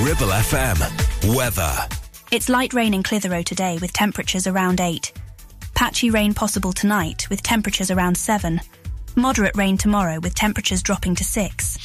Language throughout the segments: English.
Ribble FM. Weather. It's light rain in Clitheroe today with temperatures around 8. Patchy rain possible tonight with temperatures around 7. Moderate rain tomorrow with temperatures dropping to 6.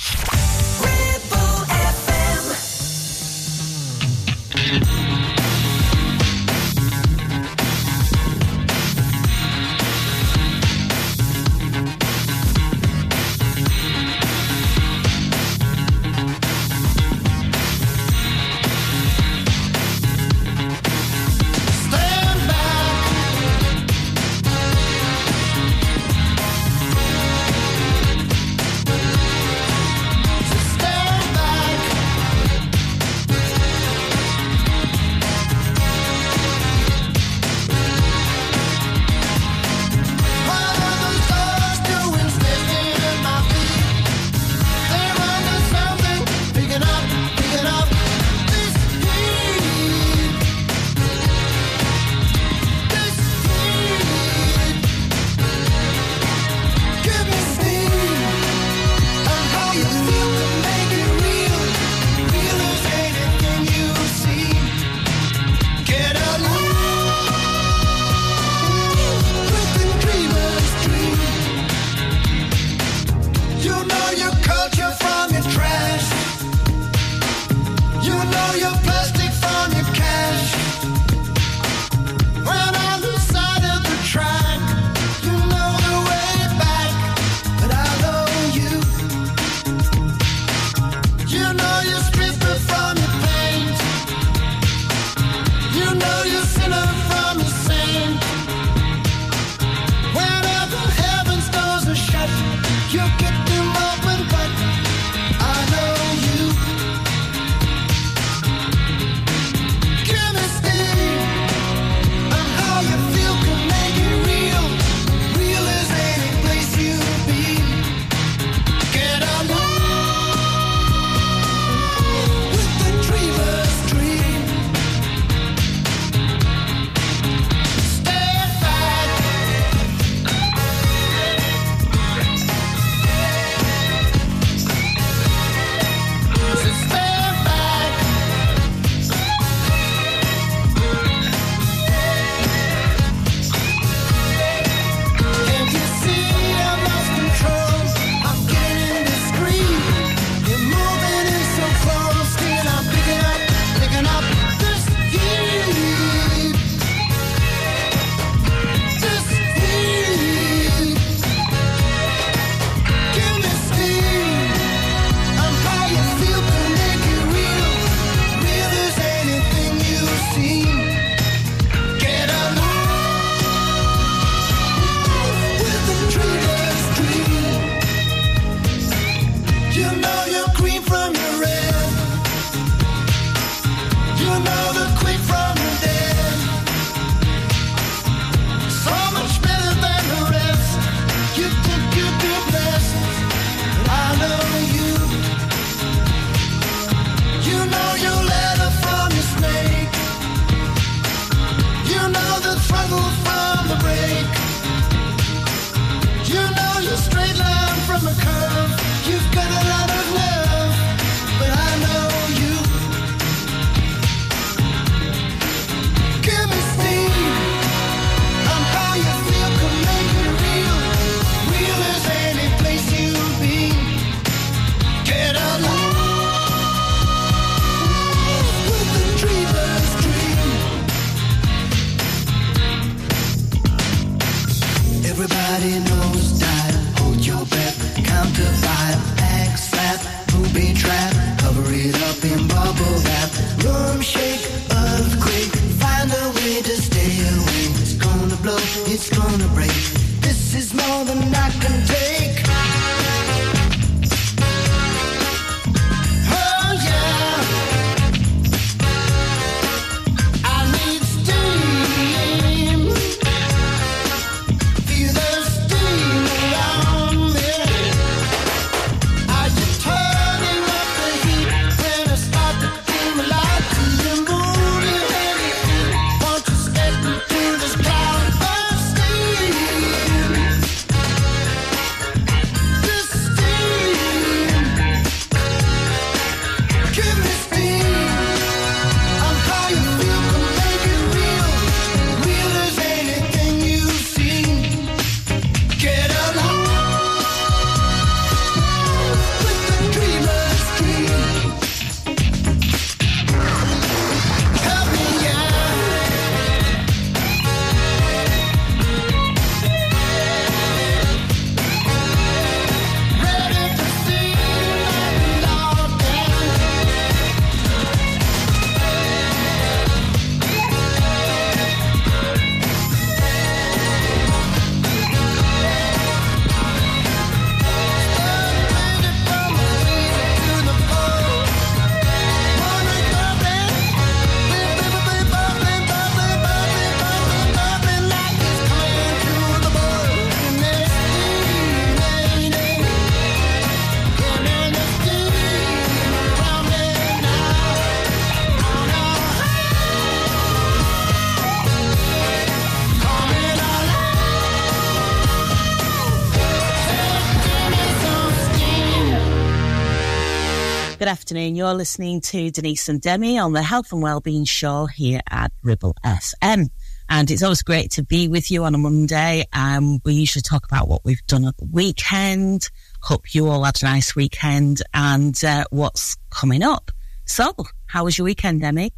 You're listening to Denise and Demi on the Health and Wellbeing Show here at Ribble FM. And it's always great to be with you on a Monday. Um, we usually talk about what we've done at the weekend. Hope you all had a nice weekend and uh, what's coming up. So, how was your weekend, Demi?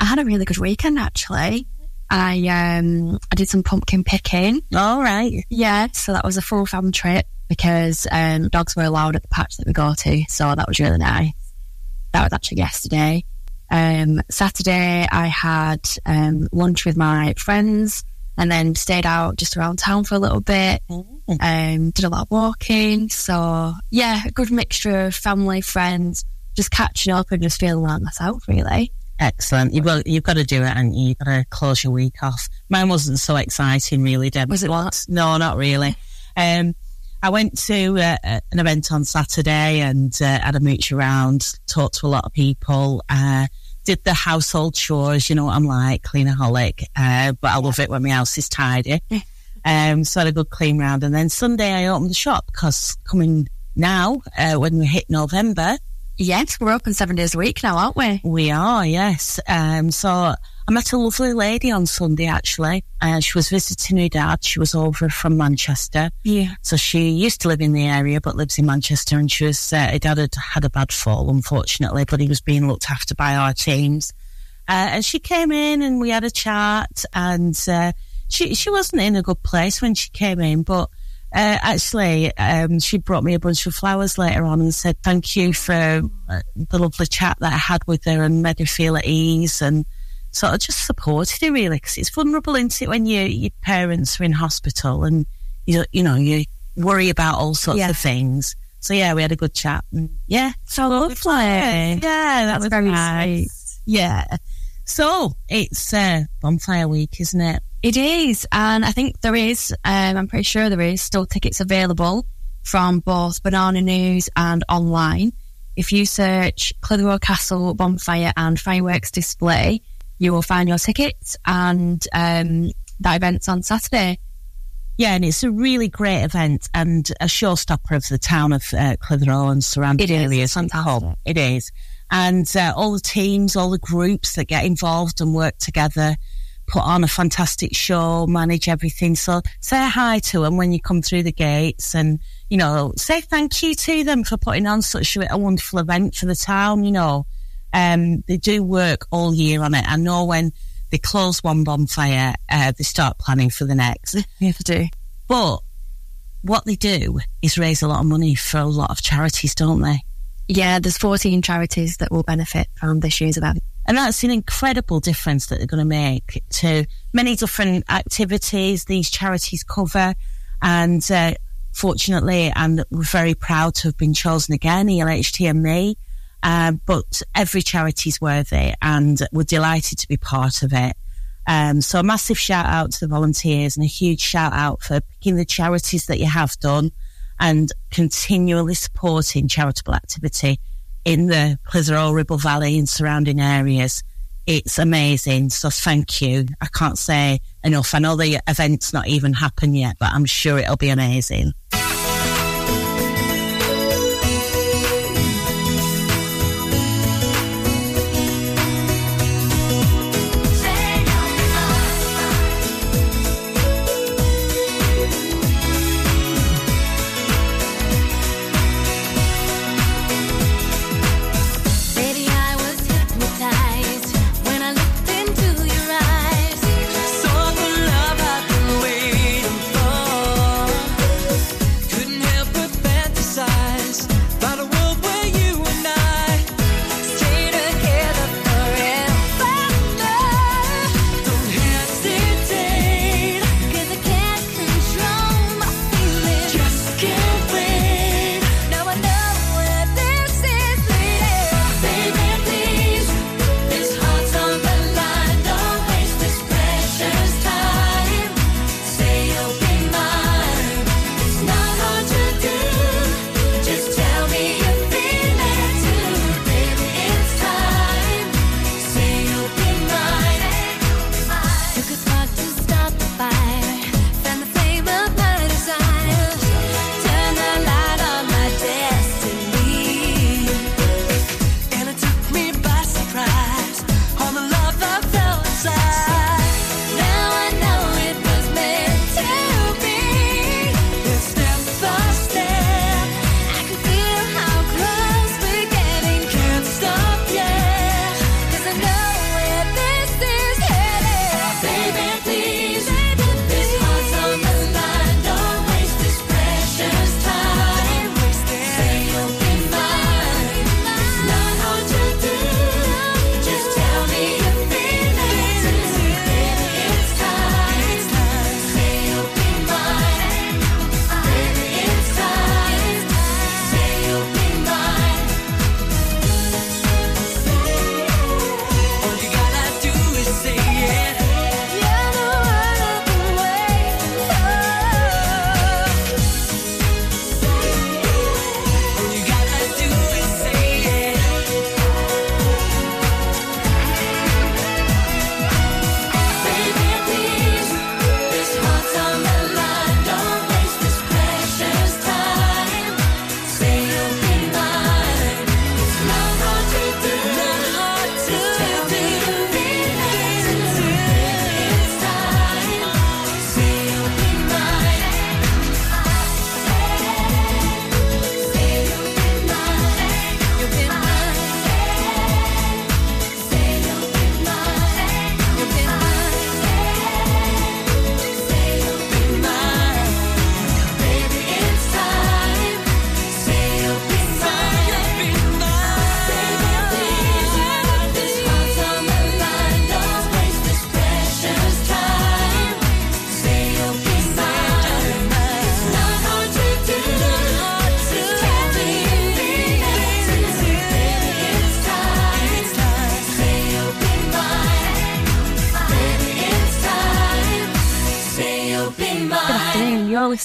I had a really good weekend actually. I um I did some pumpkin picking. All right. Yeah, so that was a full fam trip because um dogs were allowed at the patch that we go to, so that was really nice. That was actually yesterday. Um Saturday I had um lunch with my friends and then stayed out just around town for a little bit. Um did a lot of walking. So yeah, a good mixture of family, friends, just catching up and just feeling like myself really. Excellent. You've got, you've got to do it and you've got to close your week off. Mine wasn't so exciting, really, Deb. Was it what? No, not really. Um, I went to uh, an event on Saturday and uh, had a mooch around, talked to a lot of people, uh, did the household chores. You know what I'm like, cleanaholic, uh, but I love it when my house is tidy. Um, so I had a good clean round. And then Sunday I opened the shop because coming now, uh, when we hit November, Yes, we're open seven days a week now, aren't we? we are, yes. Um, so I met a lovely lady on Sunday, actually. Uh, she was visiting her dad. She was over from Manchester. Yeah. So she used to live in the area, but lives in Manchester. And she was, uh, her dad had had a bad fall, unfortunately, but he was being looked after by our teams. Uh, and she came in and we had a chat and, uh, she, she wasn't in a good place when she came in, but, uh, actually, um, she brought me a bunch of flowers later on and said thank you for uh, the lovely chat that I had with her and made her feel at ease and sort of just supported her really because it's vulnerable, isn't it, when you, your parents are in hospital and you you know you worry about all sorts Yeah. of things. So yeah, we had a good chat. And, yeah, So lovely. yeah, that That's was very nice. Yeah. So it's uh, bonfire week, isn't it? It is, and I think there is. Um, I'm pretty sure there is still tickets available from both Banana News and online. If you search Clitheroe Castle bonfire and fireworks display, you will find your tickets, and um, that event's on Saturday. Yeah, and it's a really great event and a showstopper of the town of uh, Clitheroe and surrounding It is. areas. Fantastic. It is. And uh, all the teams, all the groups that get involved and work together put on a fantastic show, manage everything. So say hi to them when you come through the gates and, you know, say thank you to them for putting on such a, wonderful event for the town, you know. Um, they do work all year on it. I know when they close one bonfire, uh, they start planning for the next. Have to do. But what they do is raise a lot of money for a lot of charities, don't they? Yeah, there's 14 charities that will benefit from this year's event. And that's an incredible difference that they're going to make to many different activities these charities cover. And uh, fortunately, and we're very proud to have been chosen again, E ELHT and me. Uh, but every charity's worthy and we're delighted to be part of it. Um, so a massive shout out to the volunteers and a huge shout out for picking the charities that you have done and continually supporting charitable activity in the Clitheroe, Ribble Valley and surrounding areas. It's amazing. So thank you. I can't say enough. I know the event's not even happened yet, but I'm sure it'll be amazing.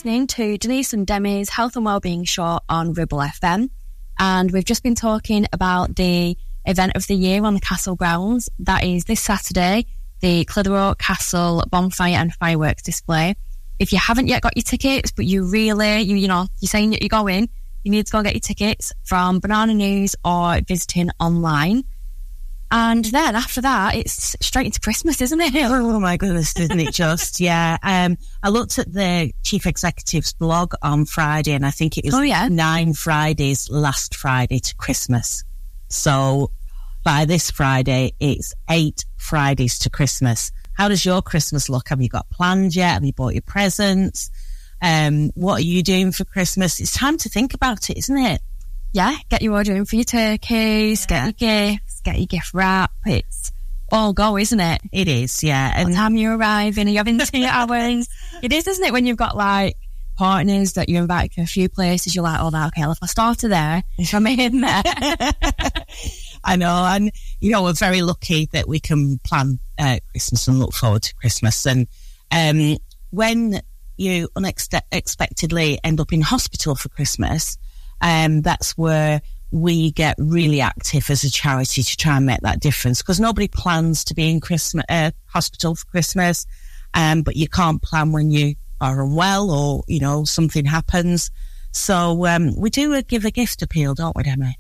Listening to Denise and Demi's Health and Wellbeing Show on Ribble FM. And we've just been talking about the event of the year on the castle grounds. That is this Saturday, the Clitheroe Castle bonfire and fireworks display. If you haven't yet got your tickets, but you really, you, you know, you're saying that you're going, you need to go and get your tickets from Banana News or visiting online. And then after that, it's straight into Christmas, isn't it? Oh my goodness, isn't it just? yeah. Um, I looked at the chief executive's blog on Friday and I think it was Oh, yeah. nine Fridays last Friday to Christmas. So by this Friday, it's eight Fridays to Christmas. How does your Christmas look? Have you got planned yet? Have you bought your presents? Um, what are you doing for Christmas? It's time to think about it, isn't it? Yeah, get your order in for your turkeys, get your gifts, get your gift wrap. It's all go, isn't it? It is, yeah. What time you arrive and you're having two hours. It is, isn't it? When you've got like partners that you invite to a few places, you're like, oh, that, okay, well, if I started there, if I'm in there. I know, and you know, we're very lucky that we can plan uh, Christmas and look forward to Christmas. And um, when you unexpectedly end up in hospital for Christmas, um, that's where we get really active as a charity to try and make that difference because nobody plans to be in Christmas uh, hospital for Christmas, um, but you can't plan when you are unwell or you know something happens. So um, we do a give a gift appeal, don't we, Demi?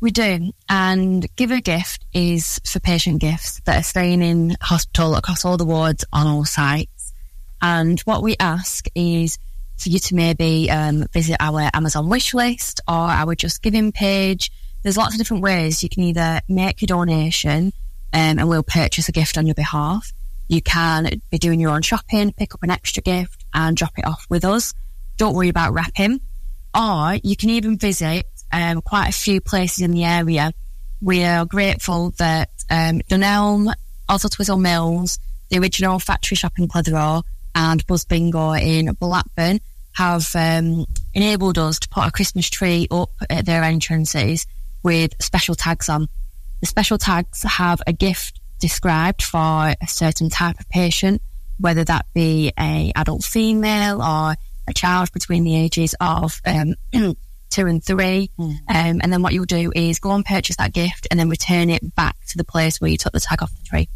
We do. And Give a Gift is for patient gifts that are staying in hospital across all the wards on all sites. And what we ask is for you to maybe um, visit our Amazon wish list or our Just Giving page. There's lots of different ways you can either make your donation um, and we'll purchase a gift on your behalf. You can be doing your own shopping, pick up an extra gift and drop it off with us. Don't worry about wrapping. Or you can even visit um, quite a few places in the area. We are grateful that um, Dunelm, also Twizzle Mills, the original factory shop in Clitheroe, and Buzz Bingo in Blackburn have um, enabled us to put a Christmas tree up at their entrances with special tags on. The special tags have a gift described for a certain type of patient, whether that be a adult female or a child between the ages of um, two and three. Um, and then what you'll do is go and purchase that gift and then return it back to the place where you took the tag off the tree.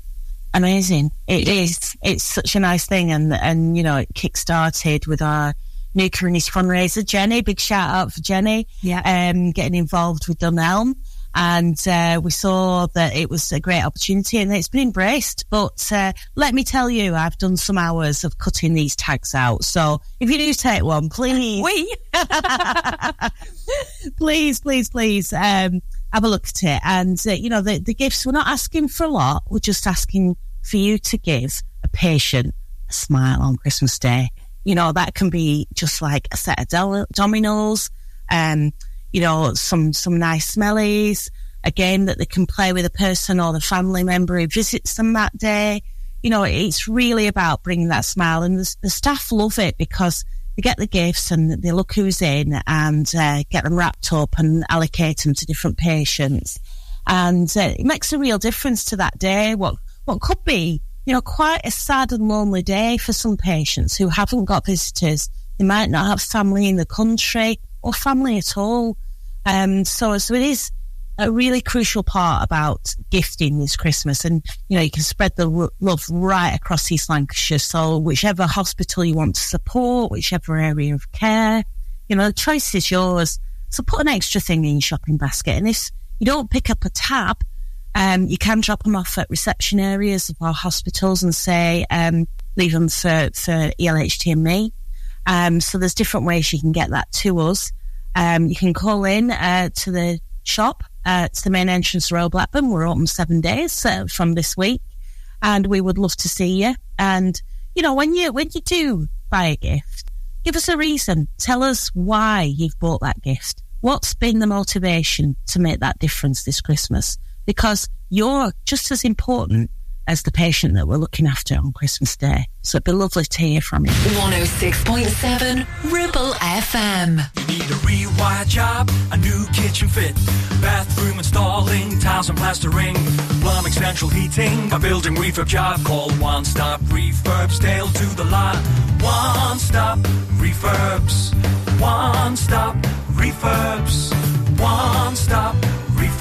amazing. It is. It's such a nice thing, and and you know it kick-started with our new Carini's fundraiser. Jenny, big shout out for Jenny. Yeah. um, getting involved with Dunelm, and uh, we saw that it was a great opportunity, and it's been embraced. But uh, let me tell you, I've done some hours of cutting these tags out. So if you do take one, please, We please, please, please, um, have a look at it. And, uh, you know, the, the gifts, we're not asking for a lot. We're just asking for you to give a patient a smile on Christmas Day. You know, that can be just like a set of dol- dominoes, um, you know, some, some nice smellies, a game that they can play with a person or the family member who visits them that day. You know, it's really about bringing that smile and the, the staff love it because they get the gifts and they look who's in and uh, get them wrapped up and allocate them to different patients. And uh, it makes a real difference to that day. What, what could be, you know, quite a sad and lonely day for some patients who haven't got visitors. They might not have family in the country or family at all. Um, so, so it is a really crucial part about gifting this Christmas. And, you know, you can spread the lo- love right across East Lancashire. So whichever hospital you want to support, whichever area of care, you know, the choice is yours. So put an extra thing in your shopping basket. And if you don't pick up a tab, um, you can drop them off at reception areas of our hospitals and say, um, leave them for, for ELHT and me. Um, so there's different ways you can get that to us. Um, you can call in uh, to the shop. Uh, it's the main entrance to Royal Blackburn. We're open seven days uh, from this week, and we would love to see you. And you know, when you when you do buy a gift, give us a reason. Tell us why you've bought that gift. What's been the motivation to make that difference this Christmas? Because you're just as important as the patient that we're looking after on Christmas Day. So it'd be lovely to hear from you. 106.7 Ribble FM. You need a rewire job, a new kitchen fit, bathroom installing, tiles and plastering, plumbing, central heating, a building refurb job. Call One Stop Refurbs, Dale to the lot. One Stop Refurbs. One Stop Refurbs. One Stop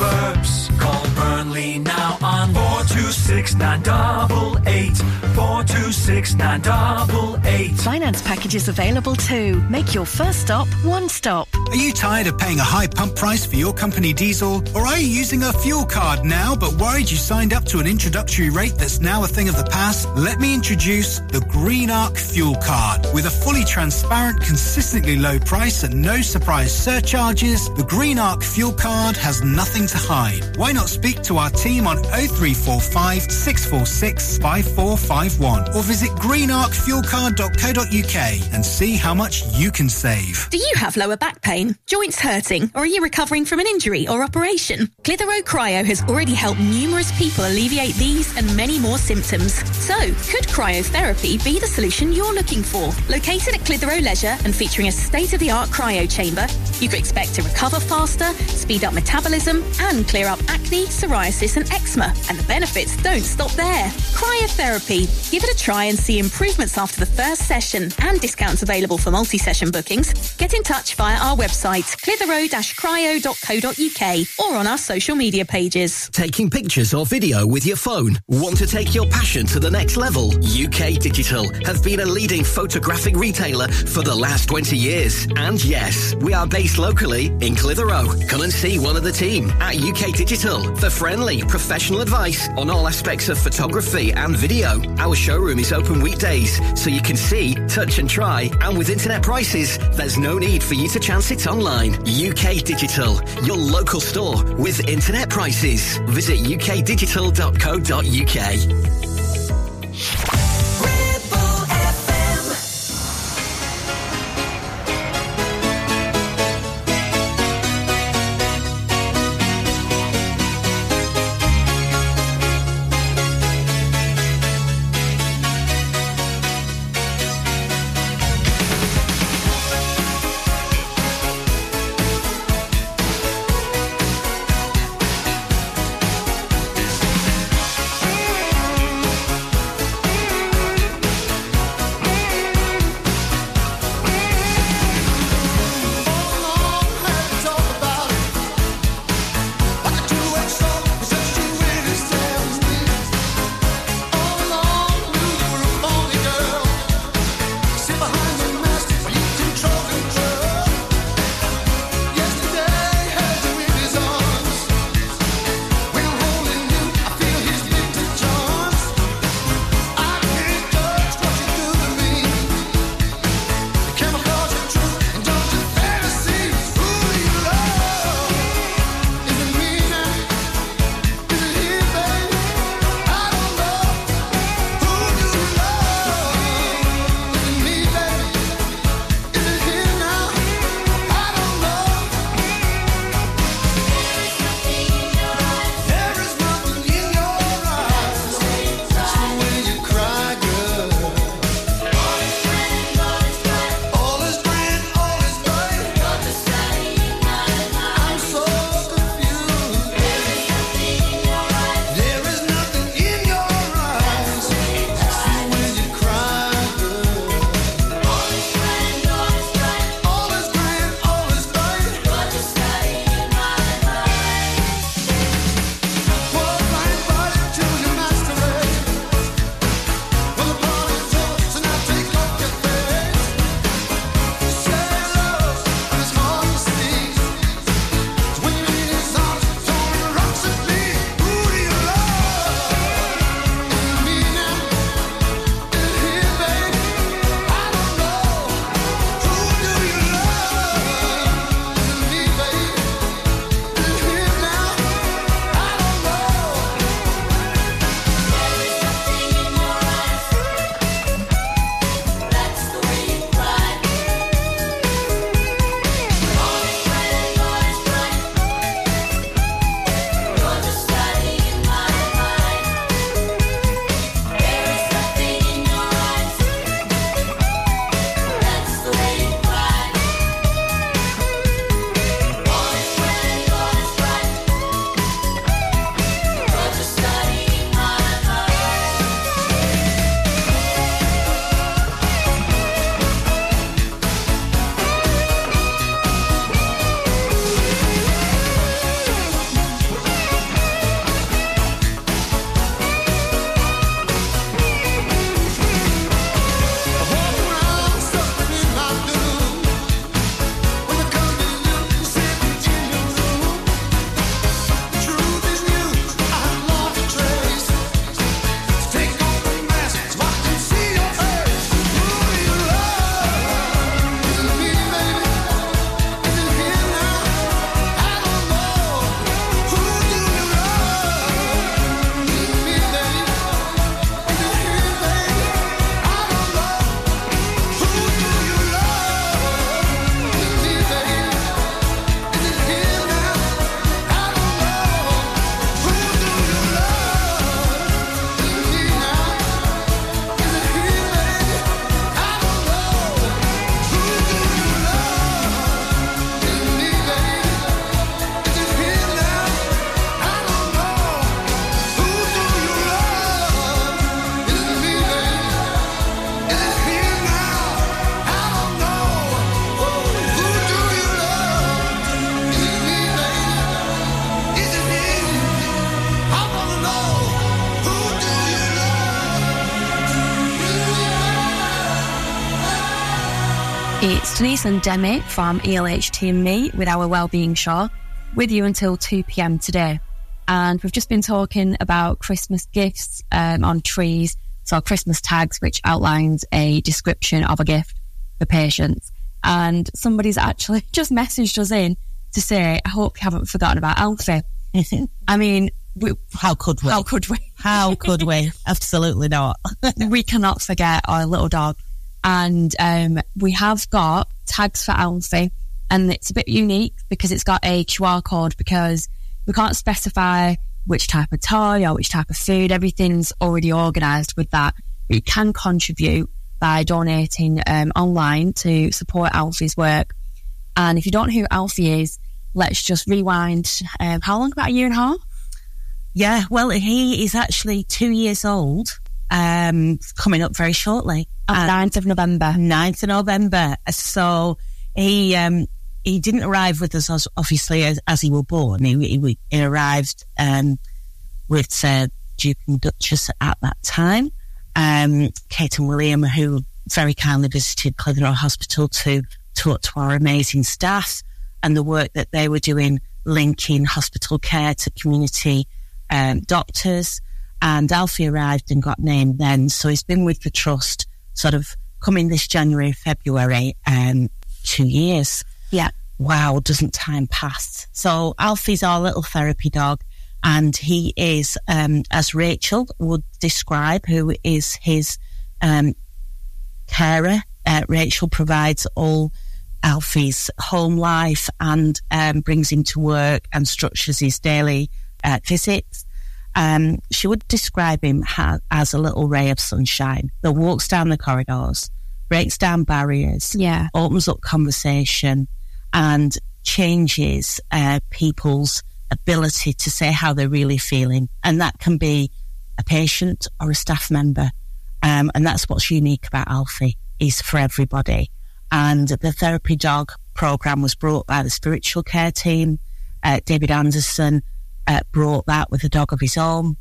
Refurbs. Call Burnley now on 426 988. 426 988. Finance packages available too. Make your first stop one stop. Are you tired of paying a high pump price for your company diesel? Or are you using a fuel card now but worried you signed up to an introductory rate that's now a thing of the past? Let me introduce the Green Arc Fuel Card. With a fully transparent, consistently low price and no surprise surcharges, the Green Arc Fuel Card has nothing to hide. Why not speak to our team on 0345 646 5451 or visit greenarcfuelcard.co.uk and see how much you can save. Do you have lower back pain, joints hurting, or are you recovering from an injury or operation? Clitheroe Cryo has already helped numerous people alleviate these and many more symptoms. So, could cryotherapy be the solution you're looking for? Located at Clitheroe Leisure and featuring a state-of-the-art cryo chamber, you could expect to recover faster, speed up metabolism, and clear up acne, psoriasis, and eczema. And the benefits don't stop there. Cryotherapy. Give it a try and see improvements after the first session and discounts available for multi-session bookings. Get in touch via our website, clitheroe-cryo.co.uk or on our social media pages. Taking pictures or video with your phone? Want to take your passion to the next level? UK Digital have been a leading photographic retailer for the last 20 years. And yes, we are based locally in Clitheroe. Come and see one of the team at UK Digital for friendly, professional advice on all aspects of photography and video. Our showroom is open weekdays, so you can see, touch and try. And with internet prices, there's no need for you to chance it online. UK Digital, your local store with internet prices. Visit ukdigital.co.uk. And Demi from E ELHT and Me with our Wellbeing Show with you until 2 pm today. And we've just been talking about Christmas gifts um, on trees. So, Christmas tags, which outlines a description of a gift for patients. And somebody's actually just messaged us in to say, I hope you haven't forgotten about Alfie. I mean, we, How could we? how could we? How could we? Absolutely not. we cannot forget our little dog. And um, we have got tags for Alfie, and it's a bit unique because it's got a QR code because we can't specify which type of toy or which type of food. Everything's already organised with that. But you can contribute by donating um, online to support Alfie's work. And if you don't know who Alfie is, let's just rewind. Um, how long? About a year and a half? Yeah, well, he is actually two years old, um, coming up very shortly. On the 9th of November. 9th of November. So he, um, he didn't arrive with us, as, obviously, as, as he was born. He, he, he arrived, um, with, uh, Duke and Duchess at that time. Um, Kate and William, who very kindly visited Clitheroe Hospital to talk to our amazing staff and the work that they were doing, linking hospital care to community um, doctors. And Alfie arrived and got named then. So he's been with the trust sort of coming this January, February, um, two years. Yeah. Wow, doesn't time pass? So Alfie's our little therapy dog. And he is, um, as Rachel would describe, who is his um, carer. Uh, Rachel provides all Alfie's home life and um, brings him to work and structures his daily uh, visits. Um, she would describe him ha- as a little ray of sunshine that walks down the corridors, breaks down barriers, Yeah. opens up conversation, and changes uh, people's ability to say how they're really feeling. And that can be a patient or a staff member. Um, and that's what's unique about Alfie. He's for everybody. And the therapy dog program was brought by the spiritual care team. Uh, David Anderson uh, brought that with a dog of his own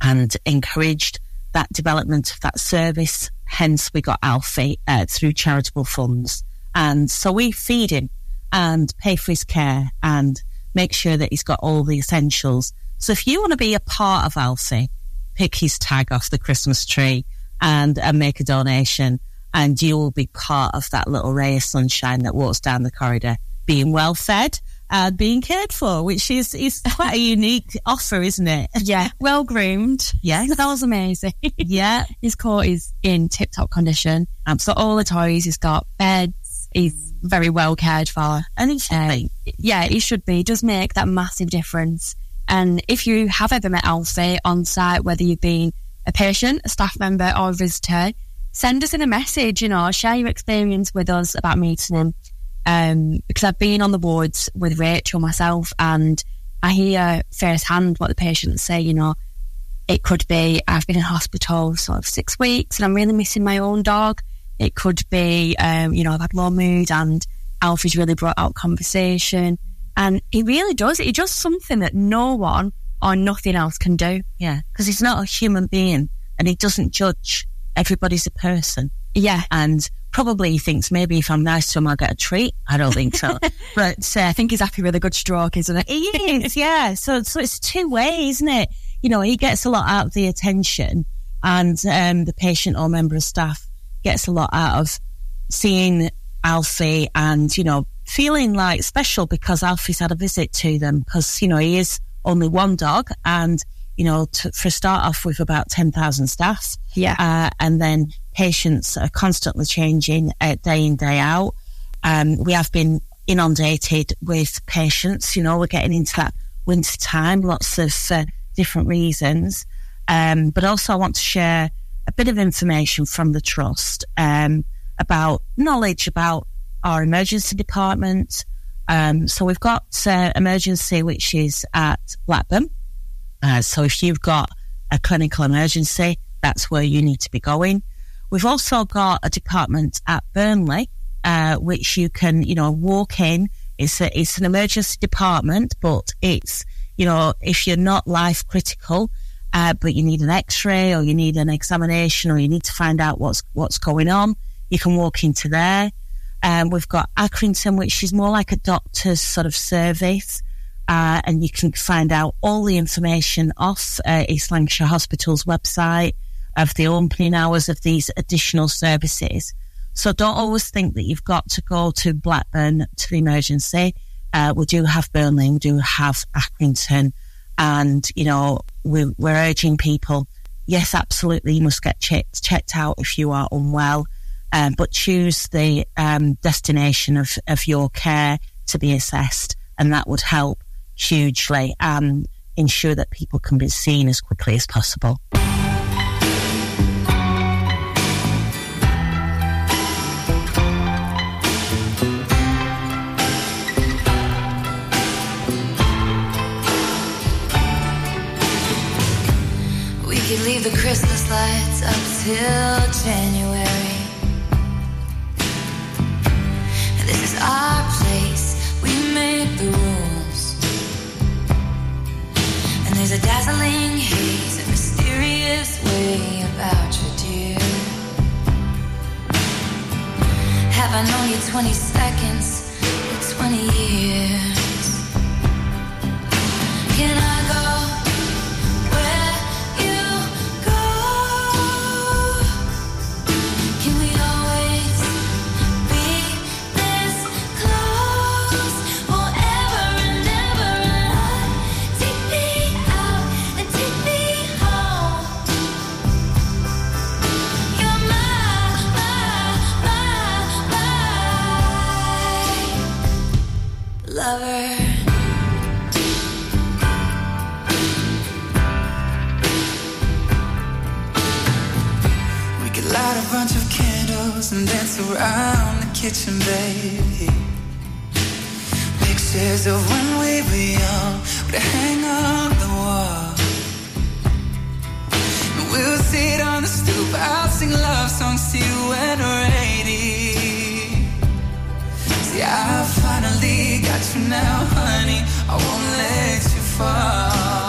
and encouraged that development of that service. Hence, we got Alfie uh, through charitable funds. And so we feed him and pay for his care and make sure that he's got all the essentials. So if you want to be a part of Alfie, pick his tag off the Christmas tree and, and make a donation and you will be part of that little ray of sunshine that walks down the corridor, being well fed and being cared for, which is, is quite a unique offer, isn't it? Yeah. Well groomed. Yeah, That was amazing. Yeah. His coat is in tip top condition. Um, so all the toys, he's got beds, he's very well cared for. And it's Um, yeah, he should be. It does make that massive difference. And if you have ever met Alfie on site, whether you've been a patient, a staff member, or a visitor, send us in a message, you know, share your experience with us about meeting him. Um, because I've been on the wards with Rachel myself and I hear firsthand what the patients say, you know, it could be I've been in hospital sort of six weeks and I'm really missing my own dog. It could be, um, you know, I've had low mood and Alfie's really brought out conversation. And he really does. He does something that no one or nothing else can do. Yeah. Because he's not a human being and he doesn't judge. Everybody's a person. Yeah. And probably he thinks maybe if I'm nice to him, I'll get a treat. I don't think so. but uh, I think he's happy with a good stroke, isn't it? He is, yeah. So, so it's two way, isn't it? You know, he gets a lot out of the attention, and um, the patient or member of staff gets a lot out of seeing Alfie and you know feeling like special because Alfie's had a visit to them because you know he is only one dog and you know to, for a start off with about ten thousand staff, Yeah. uh, and then patients are constantly changing uh, day in day out. Um, we have been inundated with patients. You know, we're getting into that winter time, lots of uh, different reasons. Um, but also, I want to share a bit of information from the trust um, about knowledge about our emergency department. Um, so we've got uh, emergency, which is at Blackburn. Uh, so if you've got a clinical emergency, that's where you need to be going. We've also got a department at Burnley, uh, which you can, you know, walk in. It's a, it's an emergency department, but it's, you know, if you're not life critical, uh, but you need an X-ray or you need an examination or you need to find out what's what's going on, you can walk into there. Um, we've got Accrington, which is more like a doctor's sort of service. Uh, and you can find out all the information off uh, East Lancashire Hospital's website of the opening hours of these additional services. So don't always think that you've got to go to Blackburn to the emergency. Uh, we do have Burnley, we do have Accrington, and you know we're, we're urging people. Yes, absolutely, you must get checked checked out if you are unwell, um, but choose the um, destination of of your care to be assessed, and that would help hugely and ensure that people can be seen as quickly as possible. Leave the Christmas lights up till January. This is our there's a dazzling haze, a mysterious way about you, dear. Have I known you 20 seconds or 20 years? Can I candles and dance around the kitchen, baby. Pictures of when we were young would hang on the wall. And we'll sit on the stoop, I'll sing love songs to you when we're 80. See, I finally got you now, honey. I won't let you fall.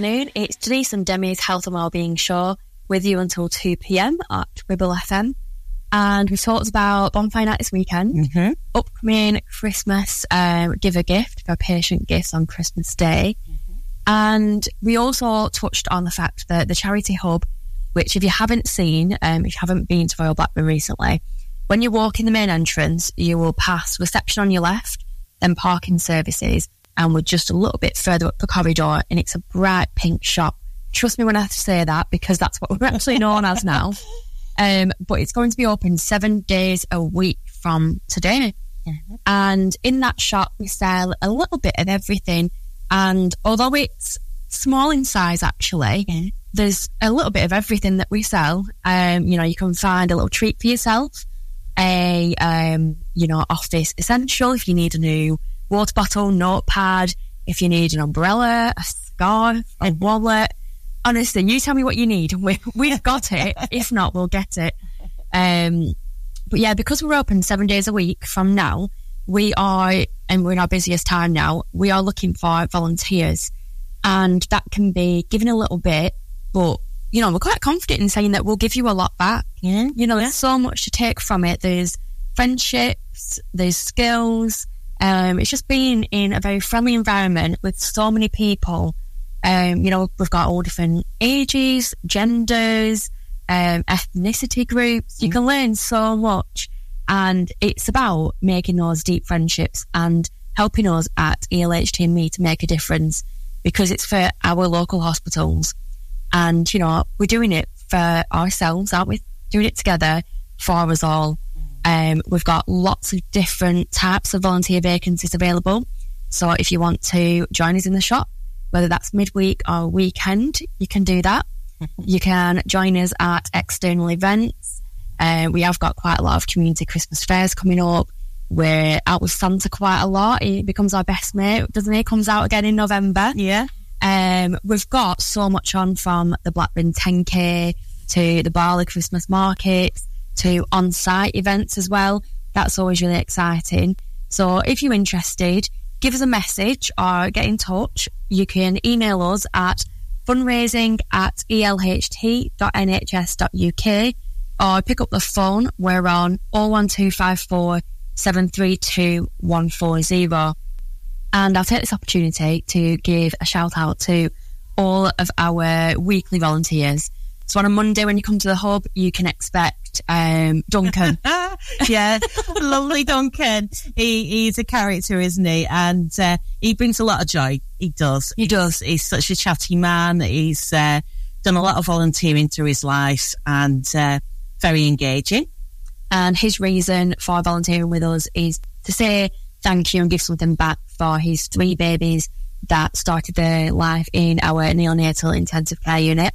Afternoon. It's Denise and Demi's Health and Wellbeing Show with you until 2 pm at Ribble FM. And we talked about bonfire night this weekend, upcoming Christmas um, give a gift for patient gifts on Christmas Day. And we also touched on the fact that the charity hub, which if you haven't seen, um, if you haven't been to Royal Blackburn recently, when you walk in the main entrance, you will pass reception on your left, then parking services, and we're just a little bit further up the corridor, and it's a bright pink shop. Trust me when I say that because that's what we're actually known as now. Um, but it's going to be open seven days a week from today. And in that shop, we sell a little bit of everything. And although it's small in size, actually, there's a little bit of everything that we sell. Um, you know, you can find a little treat for yourself, a um, you know, office essential if you need a new water bottle, notepad, if you need an umbrella, a scarf, a wallet. Honestly, you tell me what you need, and we, we've got it. if not, we'll get it. Um, but yeah, because we're open seven days a week from now, we are, and we're in our busiest time now, we are looking for volunteers. And that can be giving a little bit, but, you know, we're quite confident in saying that we'll give you a lot back. Yeah. You know, there's so much to take from it. There's friendships, there's skills. Um, it's just being in a very friendly environment with so many people. Um, you know, we've got all different ages, genders, um, ethnicity groups. You can learn so much. And it's about making those deep friendships and helping us at E ELHT me to make a difference because it's for our local hospitals. And, you know, we're doing it for ourselves, aren't we? Doing it together for us all. Um, we've got lots of different types of volunteer vacancies available. So if you want to join us in the shop, whether that's midweek or weekend, you can do that. you can join us at external events. Uh, we have got quite a lot of community Christmas fairs coming up. We're out with Santa quite a lot. He becomes our best mate, doesn't he? Comes out again in November. Yeah. Um, we've got so much on from the Blackburn 10K to the Barley Christmas markets to on site events as well. That's always really exciting. So if you're interested, give us a message or get in touch. You can email us at fundraising at elht.nhs.uk or pick up the phone. We're on 01254 732 140. And I'll take this opportunity to give a shout out to all of our weekly volunteers. So on a Monday when you come to the hub, you can expect um, Duncan. yeah, lovely Duncan. He, he's a character, isn't he? And uh, he brings a lot of joy. He does. He does. He's such a chatty man. He's uh, done a lot of volunteering through his life and uh, very engaging. And his reason for volunteering with us is to say thank you and give something back for his three babies that started their life in our neonatal intensive care unit.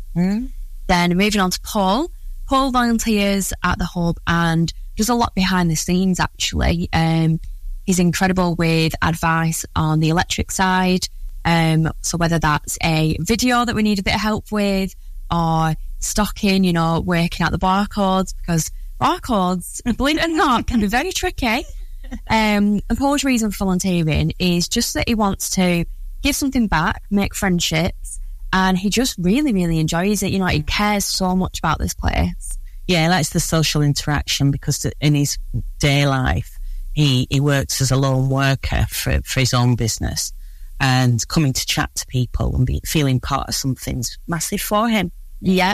Then moving on to Paul. Paul volunteers at the hub and does a lot behind the scenes actually. Um, he's incredible with advice on the electric side. Um, so whether that's a video that we need a bit of help with or stocking, you know, working out the barcodes because barcodes, believe it or not, can be very tricky. Um, and Paul's reason for volunteering is just that he wants to give something back, make friendships, and he just really, really enjoys it. You know, he mm. cares so much about this place. Yeah, he likes the social interaction because in his day life, he, he works as a lone worker for, for his own business and coming to chat to people and be, feeling part of something's massive for him. Yeah.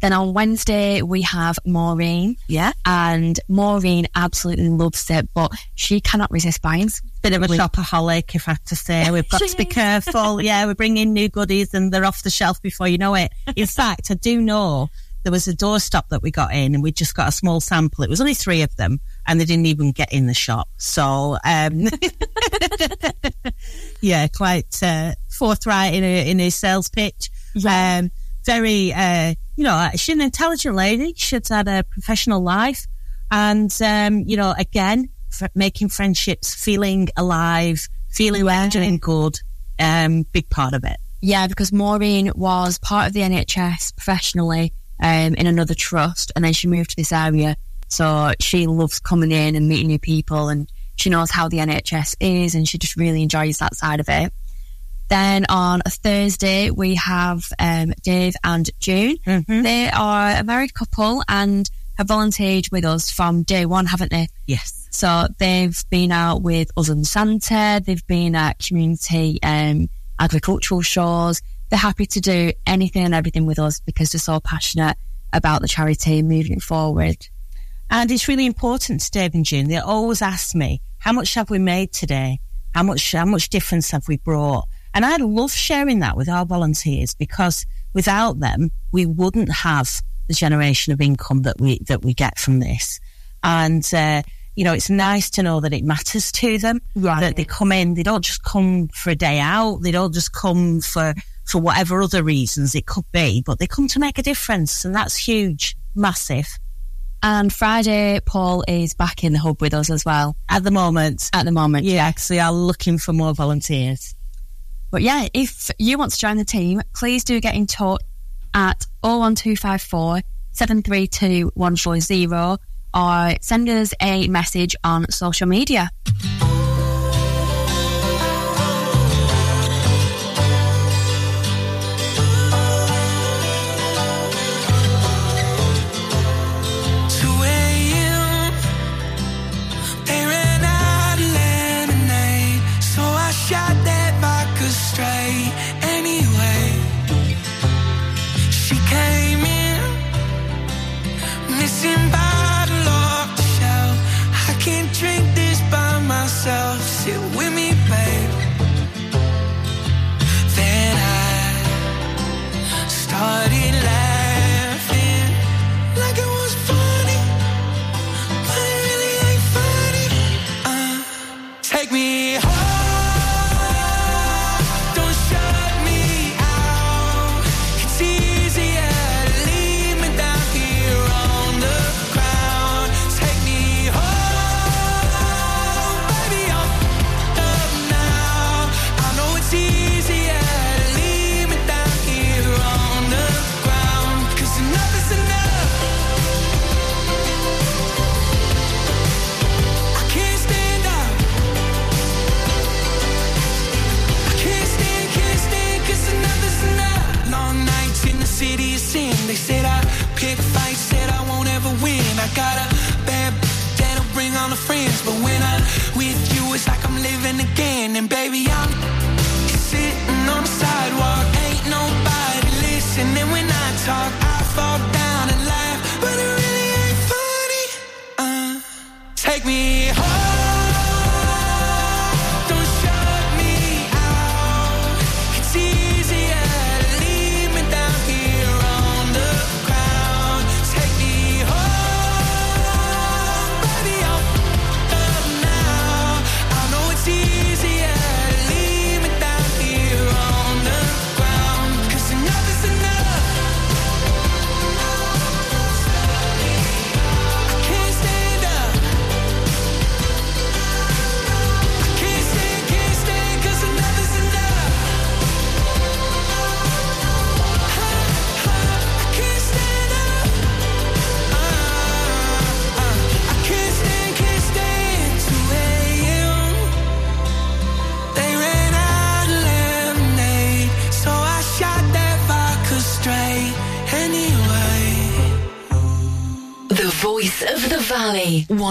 Then on Wednesday, we have Maureen. Yeah. And Maureen absolutely loves it, but she cannot resist buying. Bit of a shopaholic, if I have to say. We've got to be careful. Yeah, we're bringing new goodies and they're off the shelf before you know it. In fact, I do know there was a doorstop that we got in and we just got a small sample. It was only three of them and they didn't even get in the shop. So, um, yeah, quite, uh, forthright in a, in his sales pitch. Um, very, uh, you know, she's an intelligent lady. She's had a professional life. And, um, you know, again, f- making friendships, feeling alive, feeling well, doing good, um, big part of it. Yeah, because Maureen was part of the NHS professionally um, in another trust, and then she moved to this area. So she loves coming in and meeting new people, and she knows how the NHS is, and she just really enjoys that side of it. Then on a Thursday, we have um, Dave and June. They are a married couple and have volunteered with us from day one, haven't they? Yes. So they've been out with us and Santa. They've been at community um, agricultural shows. They're happy to do anything and everything with us because they're so passionate about the charity moving forward. And it's really important to Dave and June. They always ask me, how much have we made today? How much, how much difference have we brought? And I love sharing that with our volunteers because without them, we wouldn't have the generation of income that we, that we get from this. And, uh, you know, it's nice to know that it matters to them. Right. That they come in, they don't just come for a day out, they don't just come for, for whatever other reasons it could be, but they come to make a difference. And that's huge, massive. And Friday, Paul is back in the hub with us as well. At the moment. At the moment. Yeah, because we are looking for more volunteers. But yeah, if you want to join the team, please do get in touch at 01254 732 140 or send us a message on social media.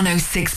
106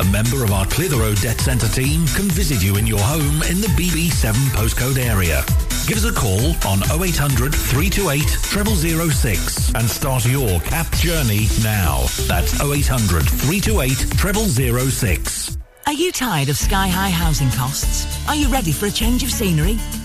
A member of our Clitheroe Debt Centre team can visit you in your home in the BB7 postcode area. Give us a call on 0800 328 0006 and start your CAP journey now. That's 0800 328 0006. Are you tired of sky-high housing costs? Are you ready for a change of scenery?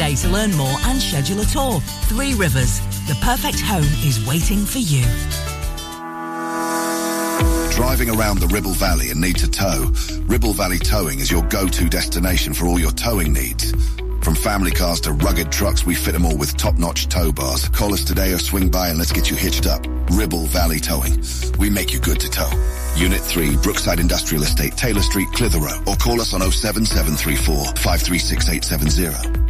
today to learn more and schedule a tour. Three Rivers, the perfect home is waiting for you. Driving around the Ribble Valley and need to tow? Ribble Valley Towing is your go-to destination for all your towing needs. From family cars to rugged trucks, we fit them all with top-notch tow bars. Call us today or swing by and let's get you hitched up. Ribble Valley Towing. We make you good to tow. Unit 3, Brookside Industrial Estate, Taylor Street, Clitheroe. Or call us on 07734 536870.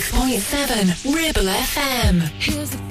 6.7 Ribble FM.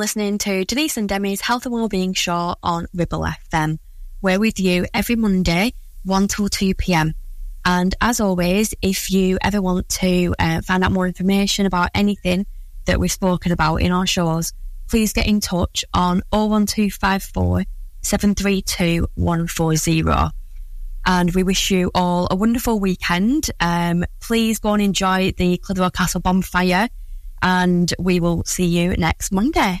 listening to Denise and Demi's Health and Wellbeing Show on Ribble FM. We're with you every Monday, 1 till 2 pm. And as always, if you ever want to uh, find out more information about anything that we've spoken about in our shows, please get in touch on 01254 732 And we wish you all a wonderful weekend. Um, please go and enjoy the Clitheroe Castle bonfire and we will see you next Monday.